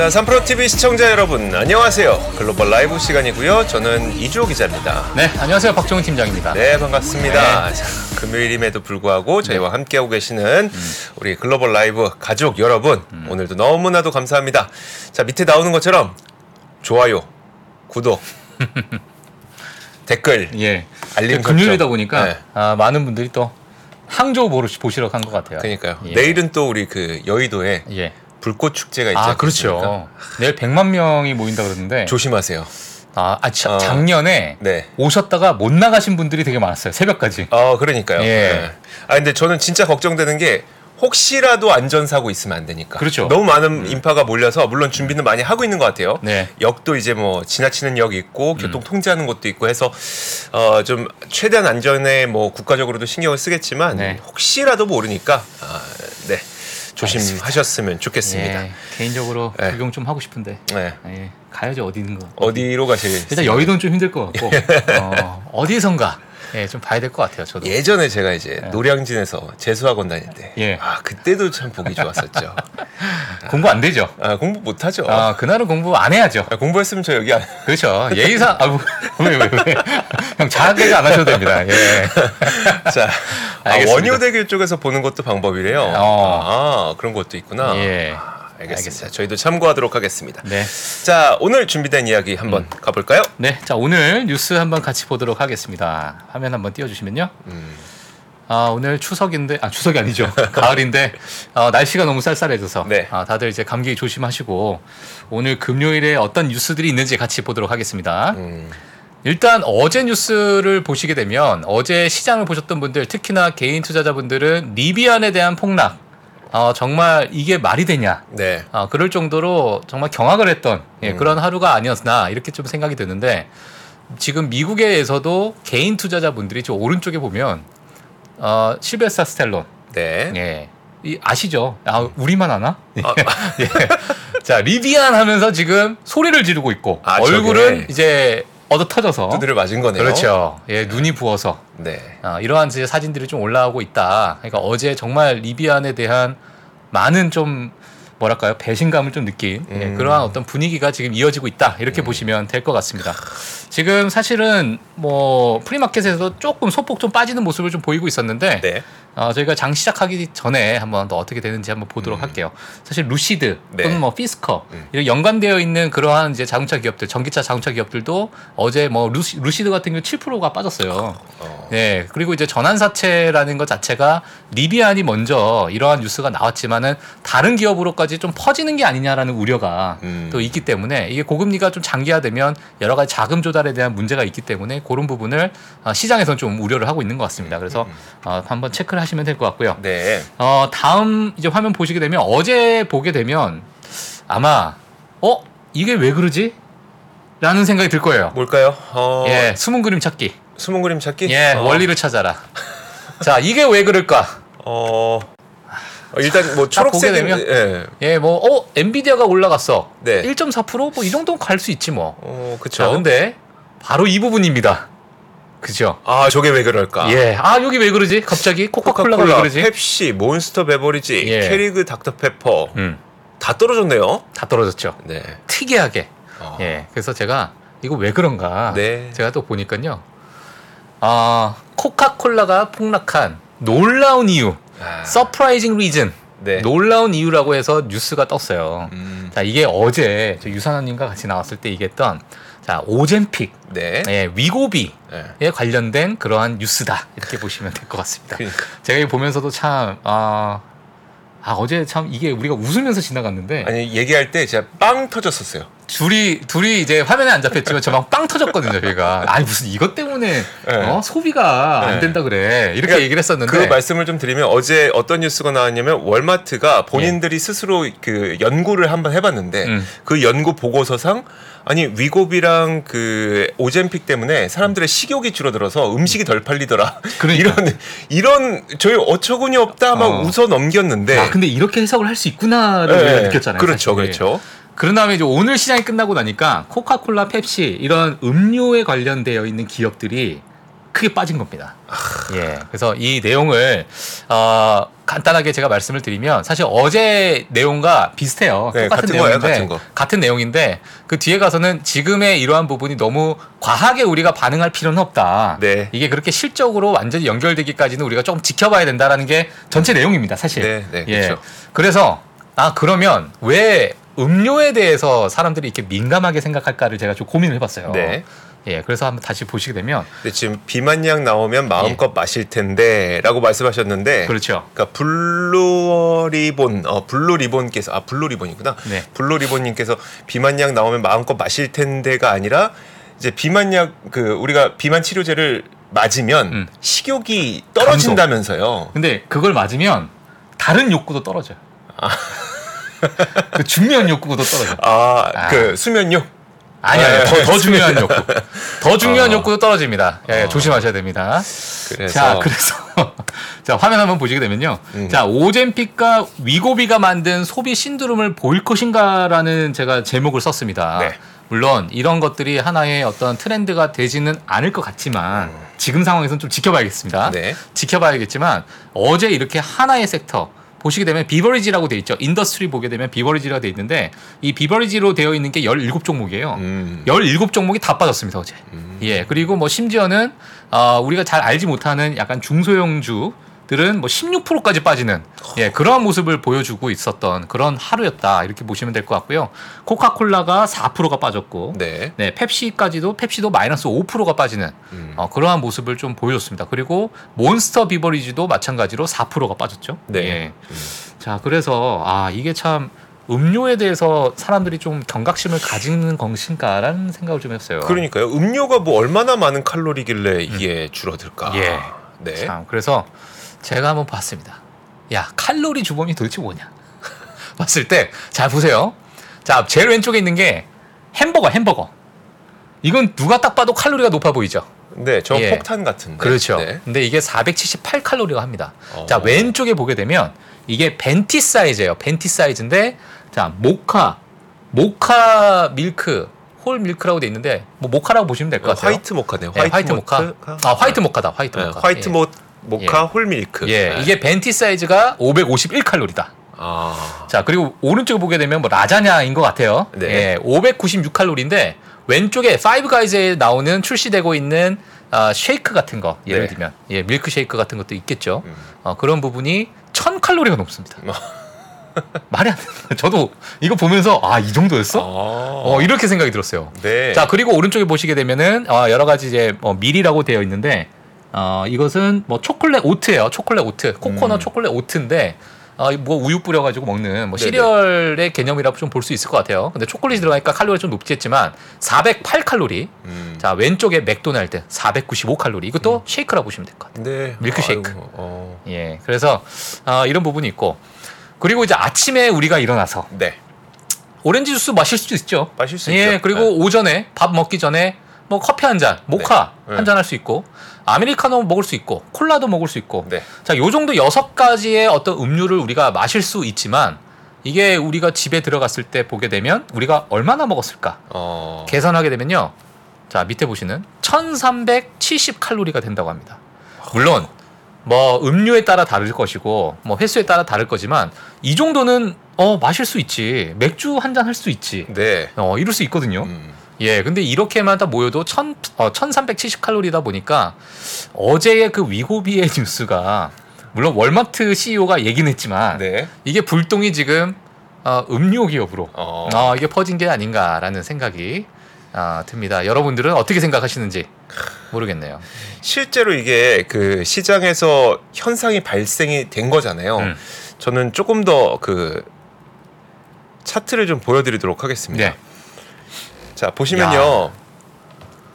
자, 3프로TV 시청자 여러분, 안녕하세요. 글로벌 라이브 시간이고요. 저는 이주호 기자입니다. 네, 안녕하세요. 박종훈 팀장입니다. 네, 반갑습니다. 자, 금요일임에도 불구하고 저희와 함께하고 계시는 우리 글로벌 라이브 가족 여러분, 오늘도 너무나도 감사합니다. 자, 밑에 나오는 것처럼 좋아요, 구독, 댓글, 예. 알림 금요일이다 설정. 보니까 네. 아, 많은 분들이 또 항저우 보러 보시러 간 것 같아요. 그러니까요. 예. 내일은 또 우리 그 여의도에 예. 불꽃 축제가 있지 아, 않겠습니까? 그렇죠. 내일 100만 명이 모인다 그러는데 조심하세요. 아, 아 자, 어. 작년에 네. 오셨다가 못 나가신 분들이 되게 많았어요. 새벽까지. 어, 그러니까요. 예. 네. 아, 근데 저는 진짜 걱정되는 게 혹시라도 안전사고 있으면 안 되니까. 그렇죠. 너무 많은 인파가 몰려서 물론 준비는 많이 하고 있는 것 같아요. 네. 역도 이제 뭐 지나치는 역 있고 교통 통제하는 곳도 있고 해서 어, 좀 최대한 안전에 뭐 국가적으로도 신경을 쓰겠지만 네. 혹시라도 모르니까 아, 네. 조심하셨으면 좋겠습니다. 예. 개인적으로 네. 구경 좀 하고 싶은데. 네. 예. 가야죠. 어디 있는 거. 어디로 가실? 일단 여의도는 좀 힘들 것 같고. 어, 어디선가. 예, 좀 봐야 될 것 같아요. 저도. 예전에 제가 이제 노량진에서 재수학원 다닐 때, 예. 아 그때도 참 보기 좋았었죠. 공부 안 되죠. 아 공부 못 하죠. 아, 그날은 공부 안 해야죠. 아, 공부했으면 저 여기 안. 그렇죠. 예의상, 아, 뭐, 왜, 왜, 왜. 형, 자학계가 안 하셔도 됩니다. 예. 자, 아. 원효대교 쪽에서 보는 것도 방법이래요. 어. 아, 그런 것도 있구나. 예. 아, 알겠습니다. 알겠습니다. 저희도 참고하도록 하겠습니다. 네. 자, 오늘 준비된 이야기 한번 가볼까요? 네. 자, 오늘 뉴스 한번 같이 보도록 하겠습니다. 화면 한번 띄워주시면요. 음. 아, 오늘 추석인데, 아, 추석이 아니죠. 가을인데, 어, 날씨가 너무 쌀쌀해져서, 네. 아, 다들 이제 감기 조심하시고, 오늘 금요일에 어떤 뉴스들이 있는지 같이 보도록 하겠습니다. 음, 일단 어제 뉴스를 보시게 되면 어제 시장을 보셨던 분들 특히나 개인 투자자분들은 리비안에 대한 폭락 어, 정말 이게 말이 되냐 네. 아, 그럴 정도로 정말 경악을 했던 예, 음. 그런 하루가 아니었나 이렇게 좀 생각이 드는데 지금 미국에서도 개인 투자자분들이 저 오른쪽에 보면 어, 실베스타 스텔론 네. 예. 이 아시죠? 아, 우리만 아나? 아, 예. 자, 리비안 하면서 지금 소리를 지르고 있고 아, 얼굴은 저게. 이제 얻어 터져서 두드려 맞은 거네요. 그렇죠. 예, 눈이 부어서 네. 아, 이러한 이제 사진들이 좀 올라오고 있다. 그러니까 어제 정말 리비안에 대한 많은 좀 뭐랄까요 배신감을 좀 느낀 예, 음. 그러한 어떤 분위기가 지금 이어지고 있다 이렇게 보시면 될 것 같습니다. 지금 사실은 뭐 프리마켓에서 조금 소폭 좀 빠지는 모습을 좀 보이고 있었는데 네. 어, 저희가 장 시작하기 전에 한번 또 어떻게 되는지 한번 보도록 할게요. 사실 루시드 네. 또는 뭐 피스커 음. 이런 연관되어 있는 그러한 이제 자동차 기업들, 전기차 자동차 기업들도 어제 뭐 루시, 루시드 같은 경우 7%가 빠졌어요. 어, 네, 그리고 이제 전환사채라는 것 자체가 리비안이 먼저 이러한 뉴스가 나왔지만은 다른 기업으로까지 좀 퍼지는 게 아니냐라는 우려가 음. 또 있기 때문에 이게 고금리가 좀 장기화되면 여러 가지 자금 조달에 대한 문제가 있기 때문에 그런 부분을 어, 시장에서는 좀 우려를 하고 있는 것 같습니다. 그래서 어, 한번 체크를 하시면 될 것 같고요. 네. 어, 다음 이제 화면 보시게 되면 어제 보게 되면 아마 어 이게 왜 그러지? 라는 생각이 들 거예요. 뭘까요? 어, 예, 숨은 그림 찾기. 숨은 그림 찾기? 예, 어, 원리를 찾아라. 자, 이게 왜 그럴까? 어. 어, 일단 뭐 초록색 되면- 예. 예, 뭐, 어, 엔비디아가 올라갔어. 네. 1.4%? 뭐, 이 정도는 갈 수 있지 뭐. 어, 자, 그쵸. 근데, 바로 이 부분입니다. 그죠? 아, 저게 왜 그럴까? 예. 아, 여기 왜 그러지? 갑자기? 코카콜라가 왜 그러지? 펩시, 몬스터 베버리지, 예. 캐리그 닥터페퍼 음, 다 떨어졌네요. 다 떨어졌죠. 네. 특이하게. 어. 예. 그래서 제가, 이거 왜 그런가? 네. 제가 또 보니까요. 아, 코카콜라가 폭락한 놀라운 이유. 아, surprising reason. 네. 놀라운 이유라고 해서 뉴스가 떴어요. 음, 자, 이게 어제 저 유산원님과 같이 나왔을 때 얘기했던 자, 오젠픽, 네. 예, 위고비에 네. 관련된 그러한 뉴스다. 이렇게 보시면 될 것 같습니다. 그러니까. 제가 보면서도 참, 아, 아, 어제 참 이게 우리가 웃으면서 지나갔는데 아니 얘기할 때 진짜 빵 터졌었어요. 둘이 둘이 이제 화면에 안 잡혔지만 저막 빵 터졌거든요 저희가 아니 무슨 이것 때문에 네. 어? 소비가 안 네. 된다 그래 이렇게 그러니까 얘기를 했었는데 그 말씀을 좀 드리면 어제 어떤 뉴스가 나왔냐면 월마트가 본인들이 스스로 그 연구를 한번 해봤는데 음. 그 연구 보고서상 아니 위고비랑 그 오젠픽 때문에 사람들의 식욕이 줄어들어서 음식이 덜 팔리더라. 그러니까. 이런 이런 저희 어처구니 없다 막 어. 웃어 넘겼는데. 아 근데 이렇게 해석을 할 수 있구나를 네. 느꼈잖아요 그렇죠, 사실. 그렇죠. 그런 다음에 이제 오늘 시장이 끝나고 나니까 코카콜라, 펩시 이런 음료에 관련되어 있는 기업들이 크게 빠진 겁니다. 예. 그래서 이 내용을 어, 간단하게 제가 말씀을 드리면 사실 어제 내용과 비슷해요. 네, 똑같은 같은 거예요, 내용인데 같은 거. 같은 내용인데 그 뒤에 가서는 지금의 이러한 부분이 너무 과하게 우리가 반응할 필요는 없다. 네. 이게 그렇게 실적으로 완전히 연결되기까지는 우리가 조금 지켜봐야 된다라는 게 전체 내용입니다, 사실. 네, 네, 예. 그렇죠. 그래서 아 그러면 왜 음료에 대해서 사람들이 이렇게 민감하게 생각할까를 제가 좀 고민을 해봤어요. 네. 예, 그래서 한번 다시 보시게 되면 근데 지금 비만약 나오면 마음껏 마실 텐데라고 말씀하셨는데 그렇죠. 그러니까 블루 리본 어 블루 리본께서 아 블루 리본이구나. 네. 블루 리본님께서 비만약 나오면 마음껏 마실 텐데가 아니라 이제 비만약 그 우리가 비만 치료제를 맞으면 음. 식욕이 떨어진다면서요. 근데 그걸 맞으면 다른 욕구도 떨어져요. 그 중요한 욕구도 떨어져. 요 아, 아. 그 수면욕. 아니 아니 네. 더, 더 중요한 욕구. 더 중요한 아. 욕구도 떨어집니다. 예, 아. 조심하셔야 됩니다. 그래서 자, 그래서 자 화면 한번 보시게 되면요. 음. 자 오젠픽과 위고비가 만든 소비 신드롬을 보일 것인가라는 제가 제목을 썼습니다. 네. 물론 이런 것들이 하나의 어떤 트렌드가 되지는 않을 것 같지만 지금 상황에서는 좀 지켜봐야겠습니다. 음. 네. 지켜봐야겠지만 어제 이렇게 하나의 섹터 보시게 되면 beverage라고 돼 있죠. industry 보게 되면 beverage라고 돼 있는데 이 beverage로 되어 있는 게 17종목이에요. 음. 17종목이 다 빠졌습니다, 어제. 예. 그리고 뭐 심지어는 어, 우리가 잘 알지 못하는 약간 중소형주 들은 뭐 16%까지 빠지는 예, 그러한 모습을 보여주고 있었던 그런 하루였다. 이렇게 보시면 될 것 같고요. 코카콜라가 4%가 빠졌고 네. 네, 펩시까지도 펩시도 마이너스 5%가 빠지는 음. 어, 그러한 모습을 좀 보여줬습니다. 그리고 몬스터 비버리지도 마찬가지로 4%가 빠졌죠. 네. 예. 자, 그래서 아 이게 참 음료에 대해서 사람들이 좀 경각심을 가지는 것인가라는 생각을 좀 했어요. 그러니까요. 음료가 뭐 얼마나 많은 칼로리길래 이게 줄어들까? 예. 네. 참 그래서 제가 한번 봤습니다. 야 칼로리 주범이 도대체 뭐냐? 봤을 때 잘 보세요. 자 제일 왼쪽에 있는 게 햄버거 햄버거. 이건 누가 딱 봐도 칼로리가 높아 보이죠. 네, 저 예. 폭탄 같은데. 그렇죠. 네. 근데 이게 478 칼로리가 합니다. 어. 자 왼쪽에 보게 되면 이게 venti 사이즈예요. venti 사이즈인데 자 모카 모카 밀크 whole milk라고 돼 있는데 뭐 모카라고 보시면 될것 어, 같아요. 화이트 모카네요. 네, 화이트 모카. 아 화이트 모카다. 화이트 네, 모카. 화이트 예. 모, 모카 whole milk. 예, 네. 이게 venti 사이즈가 551 칼로리다. 아. 자, 그리고 오른쪽에 보게 되면 뭐 라자냐인 것 같아요. 네. 예, 596 칼로리인데 왼쪽에 파이브 가이즈에 나오는 출시되고 있는 아, 쉐이크 같은 거 예를 네. 들면 예, 밀크 쉐이크 같은 것도 있겠죠. 음. 어, 그런 부분이 1000 칼로리가 넘습니다. 어. 말이 안 돼. 저도 이거 보면서 아, 이 정도였어? 어. 어, 이렇게 생각이 들었어요. 네. 자 그리고 오른쪽에 보시게 되면은 어, 여러 가지 이제 어, meal이라고 되어 있는데 어, 이것은 뭐 초콜릿 oat예요. 초콜릿 oat, 코코넛 음. 초콜릿 oat인데 어, 뭐 우유 뿌려가지고 먹는 뭐. 시리얼의 개념이라고 좀 볼 수 있을 것 같아요. 근데 초콜릿이 들어가니까 칼로리가 좀 높지 했지만 408 칼로리. 음. 자 왼쪽에 맥도날드 495 칼로리. 이것도 쉐이크라고 보시면 될 것 같아요. 네. 밀크 쉐이크. 아이고, 어. 예, 그래서 어, 이런 부분이 있고 그리고 이제 아침에 우리가 일어나서 네. 오렌지 주스 마실 수도 있죠. 마실 수 예, 있죠. 그리고 네. 오전에 밥 먹기 전에 뭐 커피 한 잔, 모카 네. 한잔 할 수 있고 아메리카노 먹을 수 있고 콜라도 먹을 수 있고. 네. 자, 요 정도 여섯 가지의 어떤 음료를 우리가 마실 수 있지만 이게 우리가 집에 들어갔을 때 보게 되면 우리가 얼마나 먹었을까? 어. 계산하게 되면요. 자, 밑에 보시는 1370 칼로리가 된다고 합니다. 물론 뭐 음료에 따라 다를 것이고 뭐 횟수에 따라 다를 거지만 이 정도는 어 마실 수 있지. 맥주 한 잔 할 수 있지. 네. 어 이럴 수 있거든요. 음. 예, 근데 이렇게만 다 모여도 천, 어, 1370 칼로리다 보니까 어제의 그 위고비의 뉴스가 물론 월마트 CEO가 얘기는 했지만 네. 이게 불똥이 지금 어, 음료 기업으로 어. 어, 이게 퍼진 게 아닌가라는 생각이 아, 듭니다. 여러분들은 어떻게 생각하시는지 모르겠네요. 실제로 이게 그 시장에서 현상이 발생이 된 거잖아요. 음. 저는 조금 더 그 차트를 좀 보여드리도록 하겠습니다. 네. 자 보시면요.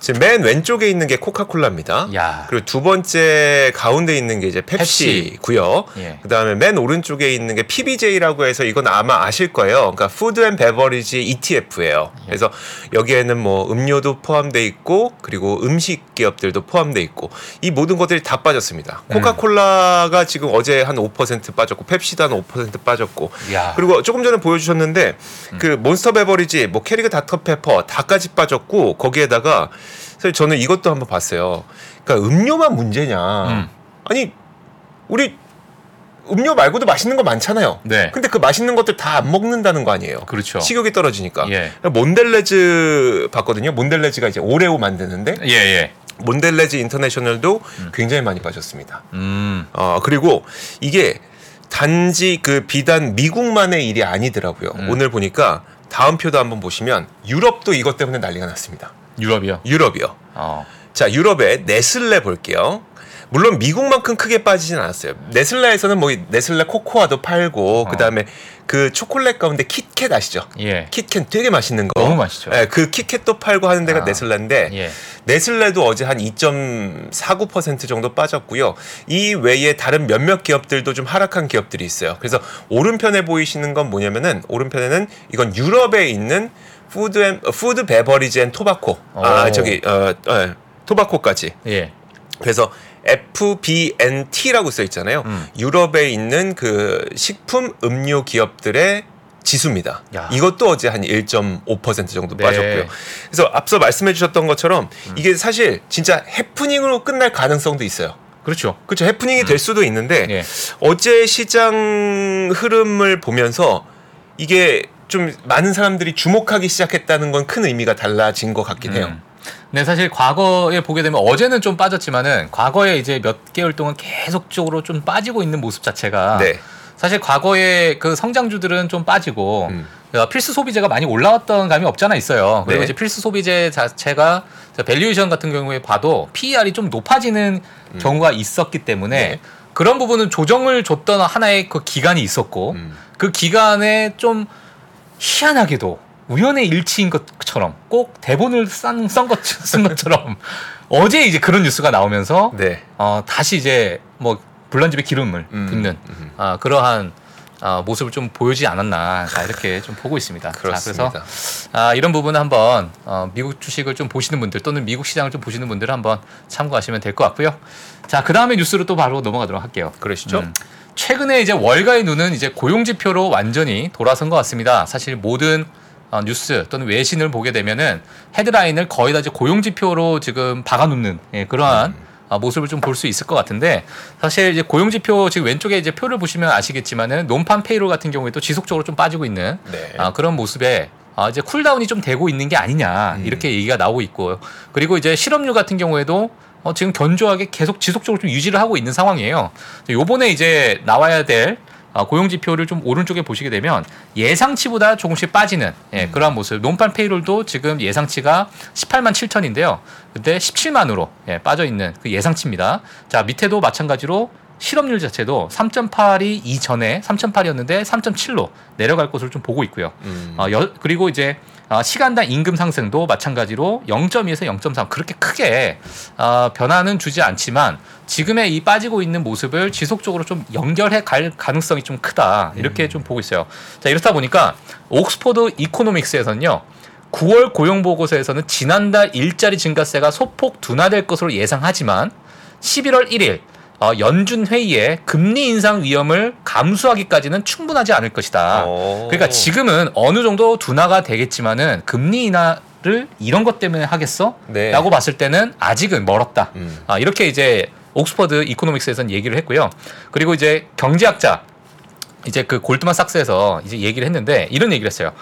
지금 맨 왼쪽에 있는 게 코카콜라입니다. 야. 그리고 두 번째 가운데 있는 게 이제 펩시. 펩시고요. 예. 그다음에 맨 오른쪽에 있는 게 PBJ라고 해서 이건 아마 아실 거예요. 그러니까 food and beverage ETF예요. 그래서 여기에는 뭐 음료도 포함돼 있고 그리고 음식 기업들도 포함돼 있고 이 모든 것들이 다 빠졌습니다. 코카콜라가 지금 어제 한 5% 빠졌고 펩시도 한 5% 빠졌고 야. 그리고 조금 전에 보여주셨는데 그 몬스터 베버리지 뭐 캐리그 닥터페퍼 다까지 빠졌고 거기에다가 사실 저는 이것도 한번 봤어요. 그러니까 음료만 문제냐? 음. 아니 우리 음료 말고도 맛있는 거 많잖아요. 네. 근데 그 맛있는 것들 다 안 먹는다는 거 아니에요. 그렇죠. 식욕이 떨어지니까. 예. 몬델레즈 봤거든요. 몬델레즈가 이제 오레오 만드는데 예, 예. 몬델레즈 인터내셔널도 굉장히 많이 빠졌습니다. 음. 어, 그리고 이게 단지 그 비단 미국만의 일이 아니더라고요. 음. 오늘 보니까 다음 표도 한번 보시면 유럽도 이것 때문에 난리가 났습니다. 유럽이요. 유럽이요. 어. 자, 유럽의 네슬레 볼게요. 물론 미국만큼 크게 빠지진 않았어요. 네슬레에서는 뭐 네슬레 코코아도 팔고 어. 그다음에 그 초콜릿 가운데 킷캣 아시죠? 예. kit캣 되게 맛있는 거. 너무 맛있죠. 예, 그 kit캣도 팔고 하는 데가 아. 네슬레인데 예. 네슬레도 어제 한 2.49% 정도 빠졌고요. 이 외에 다른 몇몇 기업들도 좀 하락한 기업들이 있어요. 그래서 오른편에 보이시는 건 뭐냐면은 오른편에는 이건 유럽에 있는 food and 어, food beverage and tobacco. 아 오. 저기 어, 어 tobacco까지. 예. 그래서 FBNT라고 써 있잖아요. 음. 유럽에 있는 그 식품 음료 기업들의 지수입니다. 야. 이것도 어제 한 1.5% 정도 네. 빠졌고요. 그래서 앞서 말씀해 주셨던 것처럼 음. 이게 사실 진짜 해프닝으로 끝날 가능성도 있어요. 그렇죠. 그렇죠. 해프닝이 될 수도 있는데 예. 어제 시장 흐름을 보면서 이게 좀 많은 사람들이 주목하기 시작했다는 건 큰 의미가 달라진 것 같긴 해요. 음. 네, 사실 과거에 보게 되면 어제는 좀 빠졌지만은 과거에 이제 몇 개월 동안 계속적으로 좀 빠지고 있는 모습 자체가 네. 사실 과거에 그 성장주들은 좀 빠지고 음. 어, 필수 소비재가 많이 올라왔던 감이 없잖아 있어요. 그리고 네. 이제 필수 소비재 자체가 valuation 같은 경우에 봐도 PER이 좀 높아지는 경우가 있었기 때문에 음. 네. 그런 부분은 조정을 줬던 하나의 그 기간이 있었고 음. 그 기간에 좀 희한하게도 우연의 일치인 것처럼 꼭 대본을 싼, 쓴, 것, 쓴 것처럼 어제 이제 그런 뉴스가 나오면서 네. 어, 다시 이제 뭐 불난집에 기름을 음, 붓는 음. 아, 그러한 아, 모습을 좀 보여주지 않았나 자, 이렇게 좀 보고 있습니다. 그렇습니다. 자, 그래서 아, 이런 부분 한번 어, 미국 주식을 좀 보시는 분들 또는 미국 시장을 좀 보시는 분들은 한번 참고하시면 될 것 같고요. 자, 그 다음에 뉴스로 또 바로 넘어가도록 할게요. 그러시죠? 음. 최근에 이제 월가의 눈은 이제 고용 지표로 완전히 돌아선 것 같습니다. 사실 모든 어, 뉴스 또는 외신을 보게 되면은 헤드라인을 거의 다 이제 고용 지표로 지금 박아놓는 예, 그러한 어, 모습을 좀 볼 수 있을 것 같은데 사실 이제 고용 지표 지금 왼쪽에 이제 표를 보시면 아시겠지만은 non-farm payroll 같은 경우에도 지속적으로 좀 빠지고 있는 네. 아, 그런 모습에 아, 이제 cooldown이 좀 되고 있는 게 아니냐 음. 이렇게 얘기가 나오고 있고요. 그리고 이제 실업률 같은 경우에도 어, 지금 견조하게 계속 지속적으로 좀 유지를 하고 있는 상황이에요. 요번에 이제 나와야 될 어, 고용 지표를 좀 오른쪽에 보시게 되면 예상치보다 조금씩 빠지는 예, 그러한 모습. 논판 페이롤도 지금 예상치가 18만 7천인데요. 근데 17만으로 예, 빠져 있는 그 예상치입니다. 자 밑에도 마찬가지로 실업률 자체도 3.8이 이전에 3.8이었는데 3.7로 내려갈 것으로 좀 보고 있고요. 음. 어, 여, 그리고 이제 어, 시간당 임금 상승도 마찬가지로 0.2에서 0.3 그렇게 크게 어, 변화는 주지 않지만 지금의 이 빠지고 있는 모습을 지속적으로 좀 연결해 갈 가능성이 좀 크다 이렇게 좀 보고 있어요. 자 이렇다 보니까 옥스포드 이코노믹스에서는요. 9월 고용 보고서에서는 지난달 일자리 증가세가 소폭 둔화될 것으로 예상하지만 11월 1일 어, 연준 회의에 금리 인상 위험을 감수하기까지는 충분하지 않을 것이다. 오. 그러니까 지금은 어느 정도 둔화가 되겠지만은 금리 인하 를 이런 것 때문에 하겠어? 네. 라고 봤을 때는 아직은 멀었다. 음. 아, 이렇게 이제 옥스퍼드 이코노믹스에서는 얘기를 했고요. 그리고 이제 경제학자 이제 그 골드만삭스에서 이제 얘기를 했는데 이런 얘기를 했어요.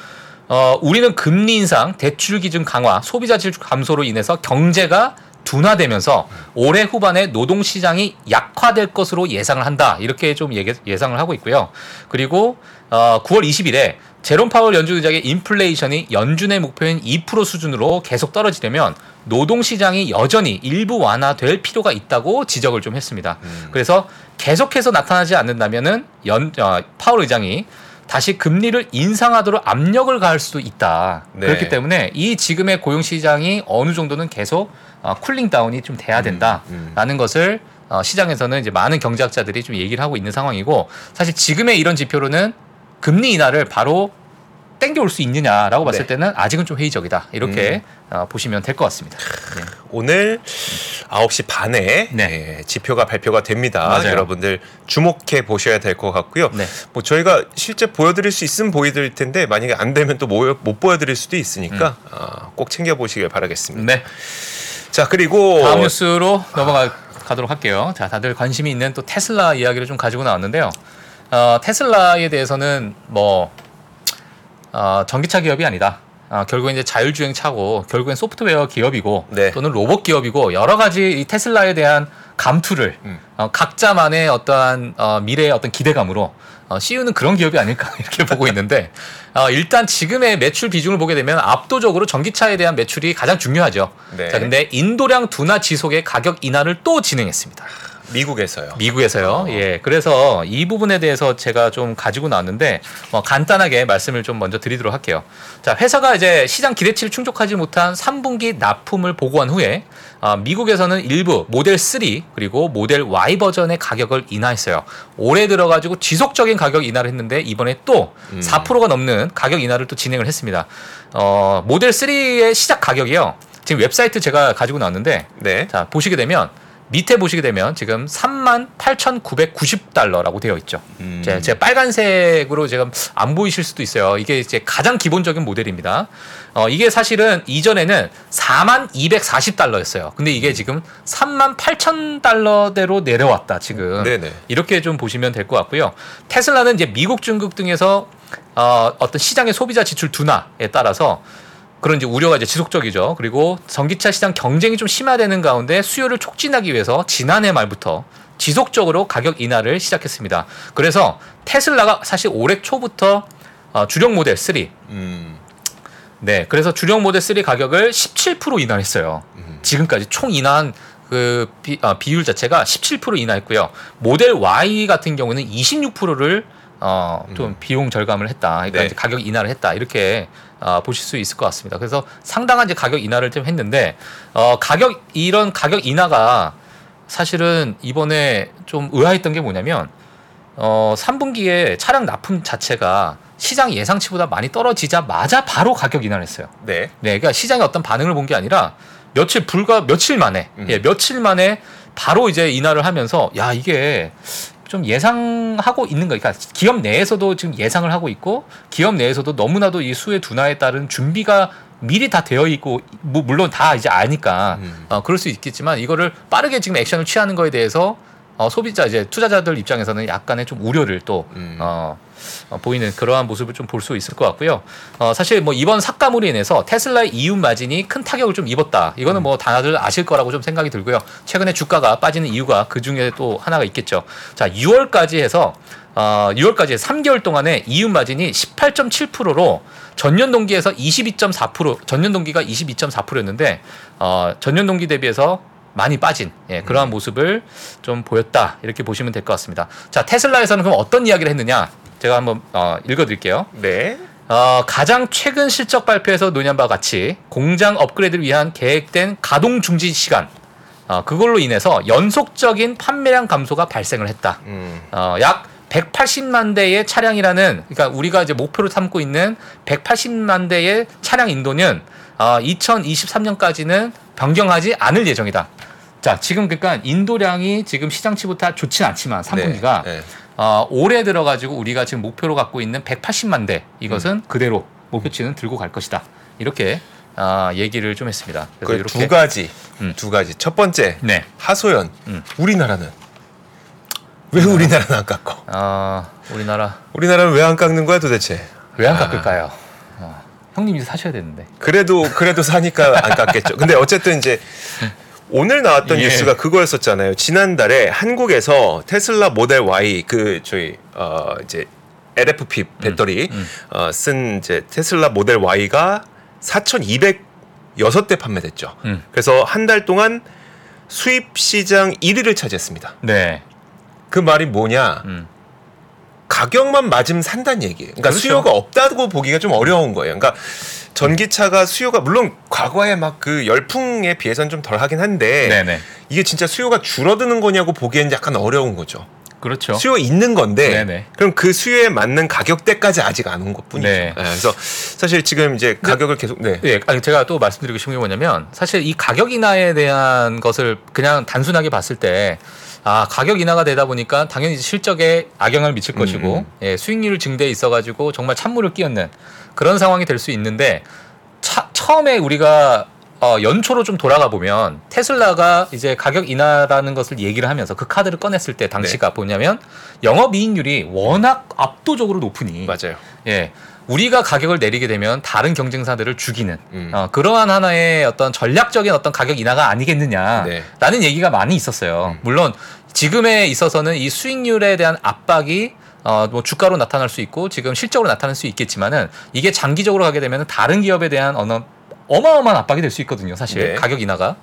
어, 우리는 금리 인상, 대출 기준 강화, 소비자 질 감소로 인해서 경제가 둔화되면서 올해 후반에 노동 시장이 약화될 것으로 예상을 한다. 이렇게 좀 예상을 하고 있고요. 그리고 어, 9월 20일에 제롬 파월 연준 의장의 인플레이션이 연준의 목표인 2% 수준으로 계속 떨어지려면 노동 시장이 여전히 일부 완화될 필요가 있다고 지적을 좀 했습니다. 음. 그래서 계속해서 나타나지 않는다면은 연 어, 파월 의장이 다시 금리를 인상하도록 압력을 가할 수도 있다. 네. 그렇기 때문에 이 지금의 고용 시장이 어느 정도는 계속 어, 쿨링 다운이 좀 돼야 된다라는 음, 것을 어, 시장에서는 이제 많은 경제학자들이 좀 얘기를 하고 있는 상황이고 사실 지금의 이런 지표로는 금리 인하를 바로 땡겨올 수 있느냐라고 봤을 네. 때는 아직은 좀 회의적이다 이렇게 어, 보시면 될 것 같습니다. 네. 오늘 9시 반에 네. 예, 지표가 발표가 됩니다. 맞아요. 여러분들 주목해 보셔야 될 것 같고요. 네. 뭐 저희가 실제 보여드릴 수 있으면 보여드릴 텐데 만약에 안 되면 또 못 보여드릴 수도 있으니까 어, 꼭 챙겨 보시길 바라겠습니다. 네. 자 그리고 다음 뉴스로 넘어가 가도록 할게요. 자, 다들 관심이 있는 또 테슬라 이야기를 좀 가지고 나왔는데요. 어, 테슬라에 대해서는 뭐 어, 전기차 기업이 아니다. 아, 결국엔 이제 자율주행 차고 결국엔 소프트웨어 기업이고 네. 또는 로봇 기업이고 여러 가지 이 테슬라에 대한 감투를 음. 어, 각자만의 어떠한 어, 미래의 어떤 기대감으로 어, CU는 그런 기업이 아닐까 이렇게 보고 있는데 어, 일단 지금의 매출 비중을 보게 되면 압도적으로 전기차에 대한 매출이 가장 중요하죠. 네. 자, 근데 인도량 둔화 지속의 가격 인하를 또 진행했습니다. 미국에서요. 미국에서요. 어. 예. 그래서 이 부분에 대해서 제가 좀 가지고 나왔는데 뭐 간단하게 말씀을 좀 먼저 드리도록 할게요. 자, 회사가 이제 시장 기대치를 충족하지 못한 3분기 납품을 보고한 후에 아, 미국에서는 일부 모델 3 그리고 모델 Y 버전의 가격을 인하했어요. 올해 들어가지고 지속적인 가격 인하를 했는데 이번에 또 음. 4%가 넘는 가격 인하를 또 진행을 했습니다. 어, 모델 3의 시작 가격이요. 지금 웹사이트 제가 가지고 나왔는데 네. 자 보시게 되면 밑에 보시게 되면 지금 38,990달러라고 되어 있죠. 음. 제, 제 빨간색으로 지금 안 보이실 수도 있어요. 이게 이제 가장 기본적인 모델입니다. 어, 이게 사실은 이전에는 4만 240달러였어요. 근데 이게 지금 3만 8천 달러대로 내려왔다, 지금. 네네. 이렇게 좀 보시면 될 것 같고요. 테슬라는 이제 미국, 중국 등에서 어, 어떤 시장의 소비자 지출 둔화에 따라서 그런 이제 우려가 이제 지속적이죠. 그리고 전기차 시장 경쟁이 좀 심화되는 가운데 수요를 촉진하기 위해서 지난해 말부터 지속적으로 가격 인하를 시작했습니다. 그래서 테슬라가 사실 올해 초부터 어, 주력 모델 3, 음. 네, 그래서 주력 모델 3 가격을 17% 인하했어요. 음. 지금까지 총 인하한 그 비, 아, 비율 자체가 17% 인하했고요. 모델 Y 같은 경우는 26%를 어, 좀 비용 절감을 했다. 그러니까 네. 이제 가격 인하를 했다. 이렇게 어, 보실 수 있을 것 같습니다. 그래서 상당한 이제 가격 인하를 좀 했는데 어, 가격 이런 가격 인하가 사실은 이번에 좀 의아했던 게 뭐냐면 어, 3분기에 차량 납품 자체가 시장 예상치보다 많이 떨어지자마자 바로 가격 인하를 했어요. 네. 네, 그러니까 시장의 어떤 반응을 본 게 아니라 며칠 불과 며칠 만에 음. 예, 며칠 만에 바로 이제 인하를 하면서 야 이게 좀 예상하고 있는 거, 그러니까 기업 내에서도 지금 예상을 하고 있고 기업 내에서도 너무나도 이 수의 둔화에 따른 준비가 미리 다 되어 있고 뭐 물론 다 이제 아니까 음. 어, 그럴 수 있겠지만 이거를 빠르게 지금 액션을 취하는 거에 대해서 어, 소비자 이제 투자자들 입장에서는 약간의 좀 우려를 또 음. 어, 어, 보이는 그러한 모습을 좀 볼 수 있을 것 같고요. 어, 사실 뭐 이번 삭감으로 인해서 테슬라의 이윤 마진이 큰 타격을 좀 입었다. 이거는 뭐 다들 아실 거라고 좀 생각이 들고요. 최근에 주가가 빠지는 이유가 그 중에 또 하나가 있겠죠. 자, 6월까지 해서 어, 6월까지 3개월 동안에 이윤 마진이 18.7%로 전년 동기에서 22.4% 전년 동기가 22.4%였는데 어, 전년 동기 대비해서 많이 빠진 예, 그러한 모습을 좀 보였다 이렇게 보시면 될 것 같습니다. 자 테슬라에서는 그럼 어떤 이야기를 했느냐 제가 한번 어, 읽어드릴게요. 네. 어, 가장 최근 실적 발표에서 논의한 바와 같이 공장 업그레이드를 위한 계획된 가동 중지 시간 어, 그걸로 인해서 연속적인 판매량 감소가 발생을 했다. 음. 어, 약 180만 대의 차량이라는 그러니까 우리가 이제 목표로 삼고 있는 180만 대의 차량 인도는 어, 2023년까지는 변경하지 않을 예정이다. 자, 지금 그러니까 인도량이 지금 시장치보다 좋진 않지만 3분기가 네. 네. 어, 올해 들어가지고 우리가 지금 목표로 갖고 있는 180만 대 이것은 음. 그대로 목표치는 들고 갈 것이다. 이렇게 아, 얘기를 좀 했습니다. 그래서 그두 가지. 음. 두 가지. 첫 번째. 네. 하소연. 음. 우리나라는 왜 우리나라는 안 깎어? 아, 우리나라 우리나라는 왜 안 깎는 거야 도대체? 왜안 아. 깎을까요? 어, 형님이 사셔야 되는데. 그래도 그래도 사니까 안 깎겠죠. 근데 어쨌든 이제 오늘 나왔던 예. 뉴스가 그거였었잖아요. 지난달에 한국에서 테슬라 모델 Y 그 저희 어 이제 LFP 배터리 음. 어, 쓴 이제 테슬라 모델 Y가 4,206대 판매됐죠. 음. 그래서 한 달 동안 수입 시장 1위를 차지했습니다. 네. 그 말이 뭐냐? 음. 가격만 맞으면 산다는 얘기예요. 그러니까 그렇죠. 수요가 없다고 보기가 좀 어려운 거예요. 그러니까 전기차가 수요가 물론 과거에 막 그 열풍에 비해서는 좀 덜하긴 한데 네네. 이게 진짜 수요가 줄어드는 거냐고 보기엔 약간 어려운 거죠. 그렇죠. 수요가 있는 건데 네네. 그럼 그 수요에 맞는 가격대까지 아직 안 온 것뿐이죠. 네. 네, 그래서 사실 지금 이제 가격을 계속 네. 예, 아니 제가 또 말씀드리고 싶은 게 뭐냐면 사실 이 가격 인하에 대한 것을 그냥 단순하게 봤을 때 아, 가격 인하가 되다 보니까 당연히 실적에 악영향을 미칠 것이고 음. 예, 수익률 증대에 있어 가지고 정말 찬물을 끼얹는 그런 상황이 될 수 있는데 차, 처음에 우리가 어, 연초로 좀 돌아가 보면 테슬라가 이제 가격 인하라는 것을 얘기를 하면서 그 카드를 꺼냈을 때 당시가 네. 뭐냐면 영업 이익률이 워낙 압도적으로 높으니 맞아요. 예. 우리가 가격을 내리게 되면 다른 경쟁사들을 죽이는 음. 어, 그러한 하나의 어떤 전략적인 어떤 가격 인하가 아니겠느냐라는 네. 얘기가 많이 있었어요. 음. 물론 지금에 있어서는 이 수익률에 대한 압박이 어, 뭐 주가로 나타날 수 있고 지금 실적으로 나타날 수 있겠지만은 이게 장기적으로 가게 되면 다른 기업에 대한 어느 어마어마한 압박이 될 수 있거든요. 사실 네. 가격 인하가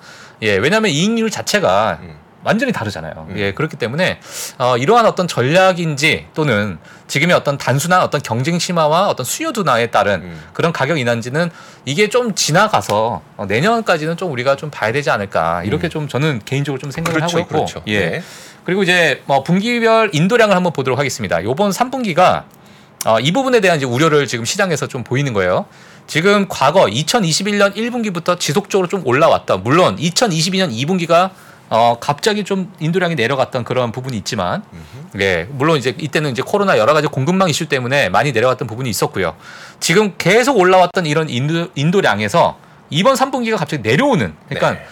예 왜냐하면 이익률 자체가 음. 완전히 다르잖아요. 음. 예, 그렇기 때문에 어, 이러한 어떤 전략인지 또는 지금의 어떤 단순한 어떤 경쟁 심화와 어떤 수요 둔화에 따른 음. 그런 가격 인하인지는 이게 좀 지나가서 어, 내년까지는 좀 우리가 좀 봐야 되지 않을까 이렇게 좀 저는 개인적으로 좀 생각을 그렇죠, 하고 있고 그렇죠. 예. 네. 그리고 이제 뭐 분기별 인도량을 한번 보도록 하겠습니다. 요번 3분기가 어, 이 부분에 대한 이제 우려를 지금 시장에서 좀 보이는 거예요. 지금 과거 2021년 1분기부터 지속적으로 좀 올라왔다. 물론 2022년 2분기가 어, 갑자기 좀 인도량이 내려갔던 그런 부분이 있지만, 예, 물론 이제 이때는 이제 코로나 여러 가지 공급망 이슈 때문에 많이 내려갔던 부분이 있었고요. 지금 계속 올라왔던 이런 인도, 인도량에서 이번 3분기가 갑자기 내려오는, 그러니까 네.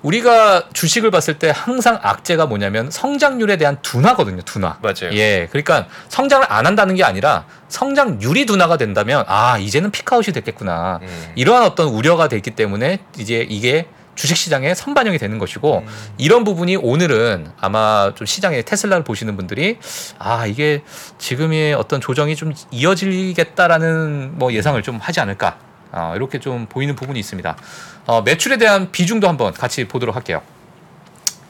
우리가 주식을 봤을 때 항상 악재가 뭐냐면 성장률에 대한 둔화거든요, 둔화. 맞아요. 예, 그러니까 성장을 안 한다는 게 아니라 성장률이 둔화가 된다면 아 이제는 피크아웃이 됐겠구나. 음. 이러한 어떤 우려가 됐기 때문에 이제 이게 주식시장에 선반영이 되는 것이고 음. 이런 부분이 오늘은 아마 좀 시장에 테슬라를 보시는 분들이 아 이게 지금의 어떤 조정이 좀 이어지겠다라는 뭐 예상을 좀 하지 않을까 아, 이렇게 좀 보이는 부분이 있습니다. 어, 매출에 대한 비중도 한번 같이 보도록 할게요.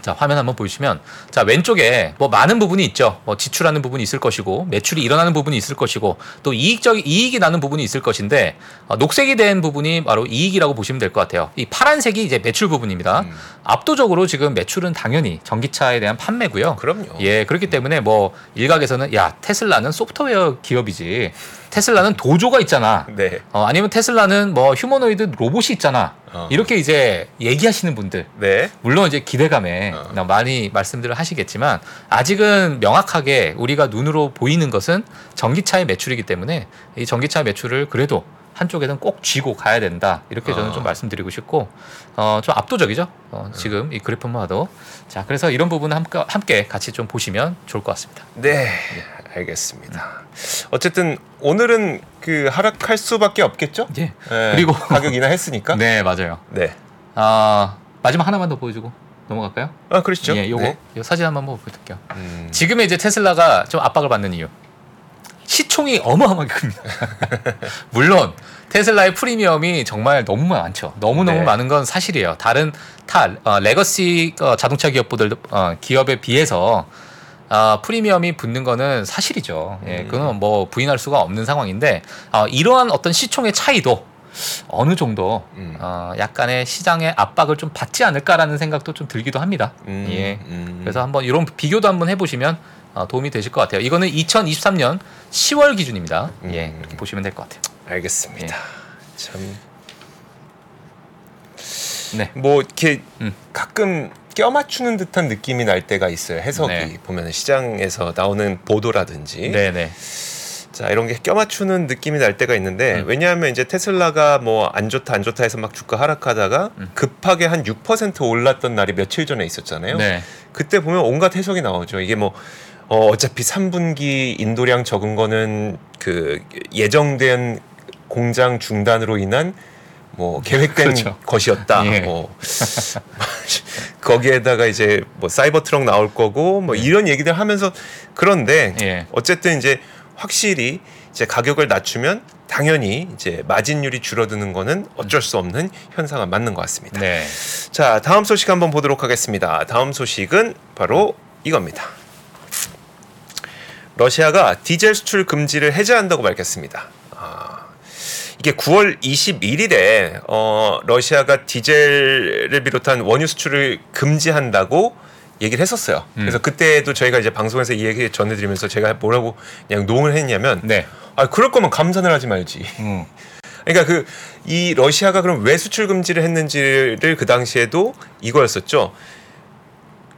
자 화면 한번 보시면 자 왼쪽에 뭐 많은 부분이 있죠. 뭐 지출하는 부분이 있을 것이고 매출이 일어나는 부분이 있을 것이고 또 이익적 이익이 나는 부분이 있을 것인데 어, 녹색이 된 부분이 바로 이익이라고 보시면 될 것 같아요. 이 파란색이 이제 매출 부분입니다. 음. 압도적으로 지금 매출은 당연히 전기차에 대한 판매고요. 그럼요. 예, 그렇기 때문에 뭐 일각에서는 야 테슬라는 소프트웨어 기업이지 테슬라는 도조가 있잖아. 네. 어, 아니면 테슬라는 뭐 휴머노이드 로봇이 있잖아. 어. 이렇게 이제 얘기하시는 분들 네. 물론 이제 기대감에 어. 많이 말씀들을 하시겠지만 아직은 명확하게 우리가 눈으로 보이는 것은 전기차의 매출이기 때문에 이 전기차 매출을 그래도 한쪽에는 꼭 쥐고 가야 된다 이렇게 저는 어. 좀 말씀드리고 싶고 어, 좀 압도적이죠 어, 지금 이 그래프만 봐도 자 그래서 이런 부분 함께, 함께 같이 좀 보시면 좋을 것 같습니다. 네. 알겠습니다. 어쨌든 오늘은 그 하락할 수밖에 없겠죠? 예. 네. 그리고- 가격 인하했으니까. 네 맞아요. 네. 아 마지막 하나만 더 보여주고 넘어갈까요? 아 그렇죠. 예, 요거 네. 요 사진 한번 보여드릴게요. 음. 지금의 이제 테슬라가 좀 압박을 받는 이유. 시총이 어마어마하게 큽니다. 물론 테슬라의 프리미엄이 정말 너무 많죠. 너무 너무 네. 많은 건 사실이에요. 다른 타 어, legacy 어, 자동차 기업들 어, 기업에 비해서 어, 프리미엄이 붙는 거는 사실이죠. 예, 음. 그건 뭐 부인할 수가 없는 상황인데 어, 이러한 어떤 시총의 차이도 어느 정도 음. 어, 약간의 시장의 압박을 좀 받지 않을까라는 생각도 좀 들기도 합니다. 음. 예. 음. 그래서 한번 이런 비교도 한번 해보시면 어, 도움이 되실 것 같아요. 이거는 2023년 10월 기준입니다. 예, 음. 그렇게 보시면 될 것 같아요. 알겠습니다. 참. 네. 뭐 이렇게 음. 가끔 껴맞추는 듯한 느낌이 날 때가 있어요. 해석이 네. 보면 시장에서 나오는 보도라든지 네, 네. 자 이런 게 껴맞추는 느낌이 날 때가 있는데 음. 왜냐하면 이제 테슬라가 뭐 안 좋다 안 좋다 해서 막 주가 하락하다가 음. 급하게 한 6% 올랐던 날이 며칠 전에 있었잖아요. 네. 그때 보면 온갖 해석이 나오죠. 이게 뭐 어, 어차피 3분기 인도량 적은 거는 그 예정된 공장 중단으로 인한 뭐 계획된 그렇죠. 것이었다. 예. 뭐 거기에다가 이제 뭐 사이버 트럭 나올 거고 뭐 이런 얘기들 하면서 그런데 예. 어쨌든 이제 확실히 이제 가격을 낮추면 당연히 이제 마진율이 줄어드는 거는 어쩔 수 없는 현상은 맞는 것 같습니다. 네. 자, 다음 소식 한번 보도록 하겠습니다. 다음 소식은 바로 이겁니다. 러시아가 디젤 수출 금지를 해제한다고 밝혔습니다. 아, 이게 9월 21일에 어, 러시아가 디젤을 비롯한 원유 수출을 금지한다고 얘기를 했었어요. 음. 그래서 그때도 저희가 이제 방송에서 이 얘기 전해드리면서 제가 뭐라고 그냥 농을 했냐면, 네. 아 그럴 거면 감산을 하지 말지. 음. 그러니까 그 이 러시아가 그럼 왜 수출 금지를 했는지를 그 당시에도 이거였었죠.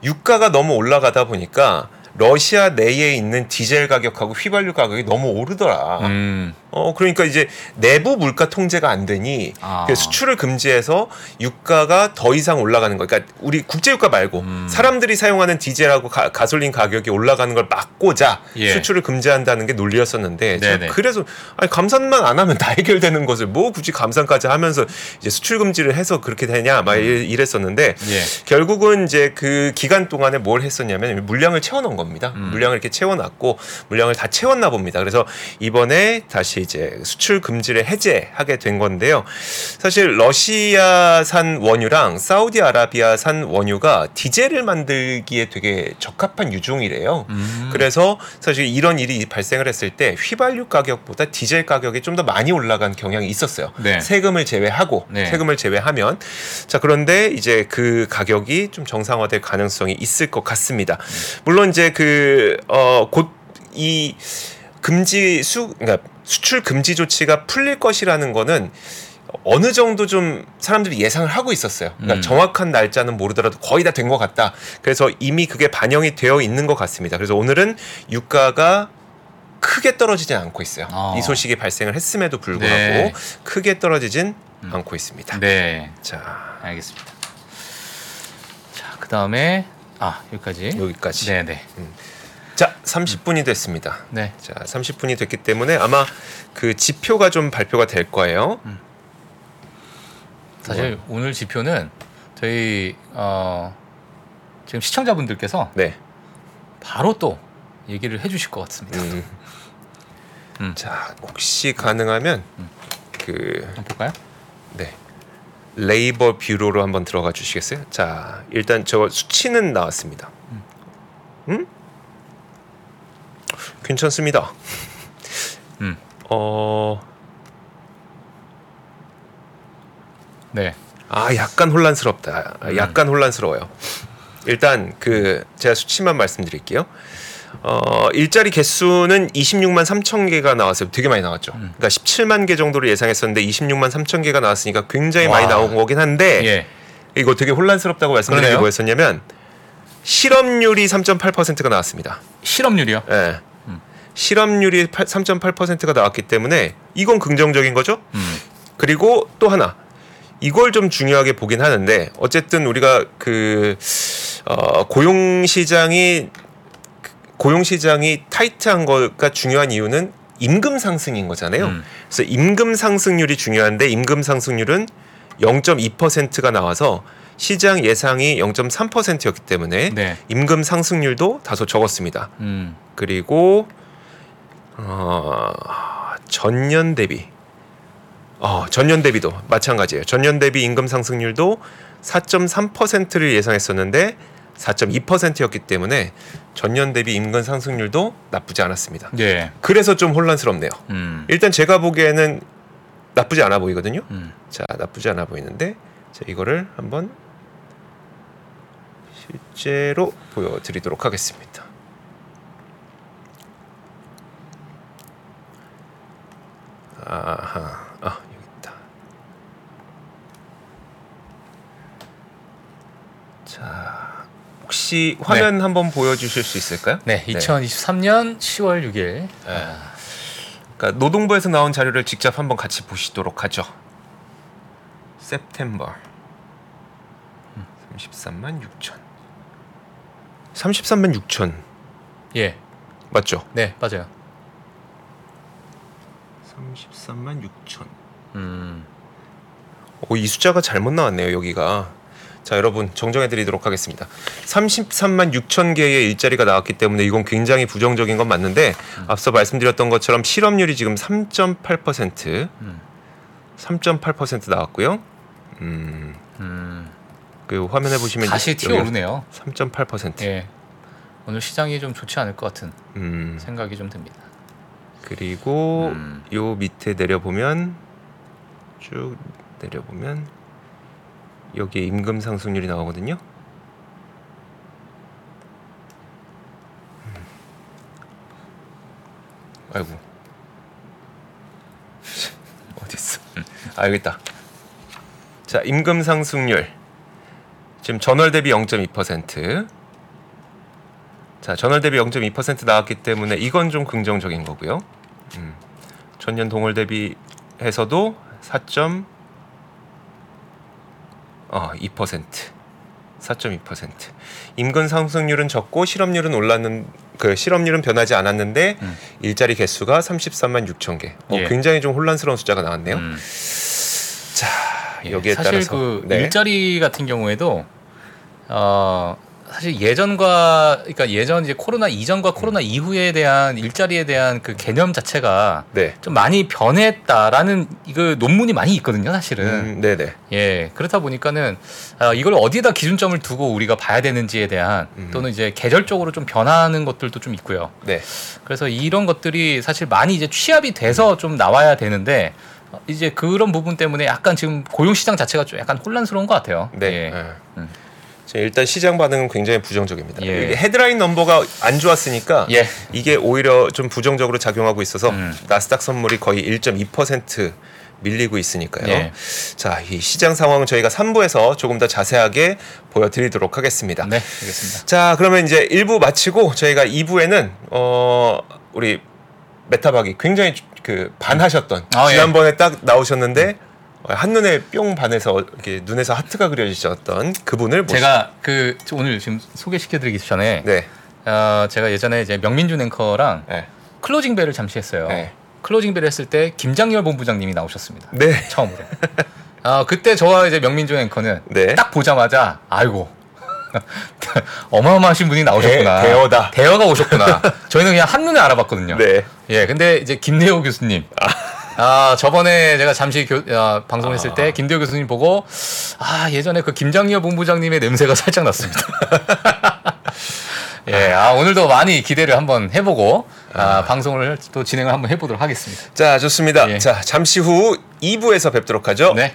유가가 너무 올라가다 보니까 러시아 내에 있는 디젤 가격하고 휘발유 가격이 너무 오르더라. 음. 어 그러니까 이제 내부 물가 통제가 안 되니 아. 그 수출을 금지해서 유가가 더 이상 올라가는 거. 그러니까 우리 국제 유가 말고 음. 사람들이 사용하는 디젤하고 가, 가솔린 가격이 올라가는 걸 막고자 예. 수출을 금지한다는 게 논리였었는데. 그래서 아니 감산만 안 하면 다 해결되는 것을 뭐 굳이 감산까지 하면서 이제 수출 금지를 해서 그렇게 되냐 막 이- 이랬었는데 음. 예. 결국은 이제 그 기간 동안에 뭘 했었냐면 물량을 채워놓은 겁니다. 음. 물량을 이렇게 채워놨고 물량을 다 채웠나 봅니다. 그래서 이번에 다시 이제 수출 금지를 해제하게 된 건데요. 사실 러시아산 원유랑 사우디아라비아산 원유가 디젤을 만들기에 되게 적합한 유종이래요. 음. 그래서 사실 이런 일이 발생을 했을 때 휘발유 가격보다 디젤 가격이 좀 더 많이 올라간 경향이 있었어요. 네. 세금을 제외하고 네. 세금을 제외하면 자 그런데 이제 그 가격이 좀 정상화될 가능성이 있을 것 같습니다. 물론 이제 그어곧이 금지 수 그러니까 수출 금지 조치가 풀릴 것이라는 거는 어느 정도 좀 사람들이 예상을 하고 있었어요. 그러니까 음. 정확한 날짜는 모르더라도 거의 다 된 것 같다. 그래서 이미 그게 반영이 되어 있는 것 같습니다. 그래서 오늘은 유가가 크게 떨어지진 않고 있어요. 아. 이 소식이 발생을 했음에도 불구하고 네. 크게 떨어지진 않고 있습니다. 네. 자 알겠습니다. 자, 그 다음에 아 여기까지. 여기까지. 네, 네, 자 30분이 됐습니다. 네. 자 30분이 됐기 때문에 아마 그 지표가 좀 발표가 될 거예요. 사실 오늘 지표는 저희 어, 지금 시청자분들께서 네. 바로 또 얘기를 해주실 것 같습니다. 음. 음. 자 혹시 가능하면 그 한번 볼까요? 네. Labor Bureau로 한번 들어가 주시겠어요? 자, 일단 저 수치는 나왔습니다. 음? 괜찮습니다. 음. 어, 네. 아, 약간 혼란스럽다. 아, 약간 혼란스러워요. 일단 그 제가 수치만 말씀드릴게요. 어, 일자리 개수는 26만 3천 개가 나왔어요. 되게 많이 나왔죠. 음. 그러니까 17만 개 정도를 예상했었는데 26만 3천 개가 나왔으니까 굉장히 와. 많이 나온 거긴 한데 예. 이거 되게 혼란스럽다고 말씀드린 게. 뭐였었냐면 실업률이 3.8%가 나왔습니다. 실업률이요? 예. 음. 실업률이 3.8%가 나왔기 때문에 이건 긍정적인 거죠. 음. 그리고 또 하나 이걸 좀 중요하게 보긴 하는데 어쨌든 우리가 그 어, 고용 시장이 고용 시장이 타이트한 거가 중요한 이유는 임금 상승인 거잖아요. 음. 그래서 임금 상승률이 중요한데 임금 상승률은 0.2%가 나와서 시장 예상이 0.3%였기 때문에 네. 임금 상승률도 다소 적었습니다. 음. 그리고 어, 전년 대비 어, 전년 대비도 마찬가지예요. 전년 대비 임금 상승률도 4.3%를 예상했었는데 4.2%였기 때문에 전년 대비 임금 상승률도 나쁘지 않았습니다. 예. 그래서 좀 혼란스럽네요. 음. 일단 제가 보기에는 나쁘지 않아 보이거든요. 음. 자, 나쁘지 않아 보이는데 자, 이거를 한번 실제로 보여드리도록 하겠습니다. 아하, 아 여기 있다. 자, 혹시 화면 한번 보여주실 수 있을까요? 네. 2023년 10월 6일. 네. 그러니까 노동부에서 나온 자료를 직접 한번 같이 보시도록 하죠. September 33만 6천 33만 6천 예. 맞죠? 네, 맞아요. 33만 6천 음. 오, 이 숫자가 잘못 나왔네요 여기가 자 여러분 정정해 드리도록 하겠습니다 33만 6천 개의 일자리가 나왔기 때문에 이건 굉장히 부정적인 건 맞는데 앞서 말씀드렸던 것처럼 실업률이 지금 3.8% 음. 3.8% 나왔고요 음, 음. 그 화면에 보시면 다시 튀어오르네요. 3.8% 예. 오늘 시장이 좀 좋지 않을 것 같은 음, 생각이 좀 듭니다. 그리고 음. 요 밑에 내려보면 쭉 내려보면 여기에 임금 상승률이 나오거든요. 음. 아이고 어디 있어? 아 여기 있다. 자 임금 상승률 지금 전월 대비 0.2%. 자 전월 대비 0.2% 나왔기 때문에 이건 좀 긍정적인 거고요. 음. 전년 동월 대비해서도 4. 어, 2%. 4.2%. 임금 상승률은 적고 실업률은 올랐는 그 실업률은 변하지 않았는데 음. 일자리 개수가 33만 6천 개. 어, 예. 굉장히 좀 혼란스러운 숫자가 나왔네요. 음. 자, 예, 여기에 사실 따라서 그 네. 일자리 같은 경우에도 어 사실 예전과 그러니까 예전 이제 코로나 이전과 코로나 이후에 대한 일자리에 대한 그 개념 자체가 네. 좀 많이 변했다라는 그 논문이 많이 있거든요, 사실은. 음, 네, 네. 예, 그렇다 보니까는 아, 이걸 어디에다 기준점을 두고 우리가 봐야 되는지에 대한 음. 또는 이제 계절적으로 좀 변하는 것들도 좀 있고요. 네. 그래서 이런 것들이 사실 많이 이제 취합이 돼서 좀 나와야 되는데 어, 이제 그런 부분 때문에 약간 지금 고용 시장 자체가 좀 약간 혼란스러운 것 같아요. 네. 예. 예. 음. 자, 일단 시장 반응은 굉장히 부정적입니다. 예. 이게 헤드라인 넘버가 안 좋았으니까 예. 이게 오히려 좀 부정적으로 작용하고 있어서 음. 나스닥 선물이 거의 1.2% 밀리고 있으니까요. 예. 자, 이 시장 상황은 저희가 3부에서 조금 더 자세하게 보여드리도록 하겠습니다. 네, 알겠습니다. 자, 그러면 이제 1부 마치고 저희가 2부에는 어 우리 메타박이 굉장히 그 반하셨던 아, 예. 지난번에 딱 나오셨는데 어, 한눈에 뿅 반해서 이렇게 눈에서 하트가 그려지셨던 그분을 제가 그 오늘 지금 소개시켜드리기 전에 네. 어, 제가 예전에 이제 명민준 앵커랑 네. 클로징 벨을 잠시 했어요. 네. 클로징 벨 했을 때 김장열 본부장님이 나오셨습니다. 네. 처음으로. 아 그때 저와 이제 명민준 앵커는 네. 딱 보자마자 아이고 어마어마하신 분이 나오셨구나. 대- 대어다. 대어가 오셨구나. 저희는 그냥 한 눈에 알아봤거든요. 네. 예, 근데 이제 김대호 교수님. 아, 저번에 제가 잠시 교, 아, 방송했을 아. 때 김대호 교수님 보고 아 예전에 그 김장열 본부장님의 냄새가 살짝 났습니다. 예, 아 오늘도 많이 기대를 한번 해보고 아, 방송을 또 진행을 한번 해보도록 하겠습니다. 자, 좋습니다. 예. 자, 잠시 후 2부에서 뵙도록 하죠. 네.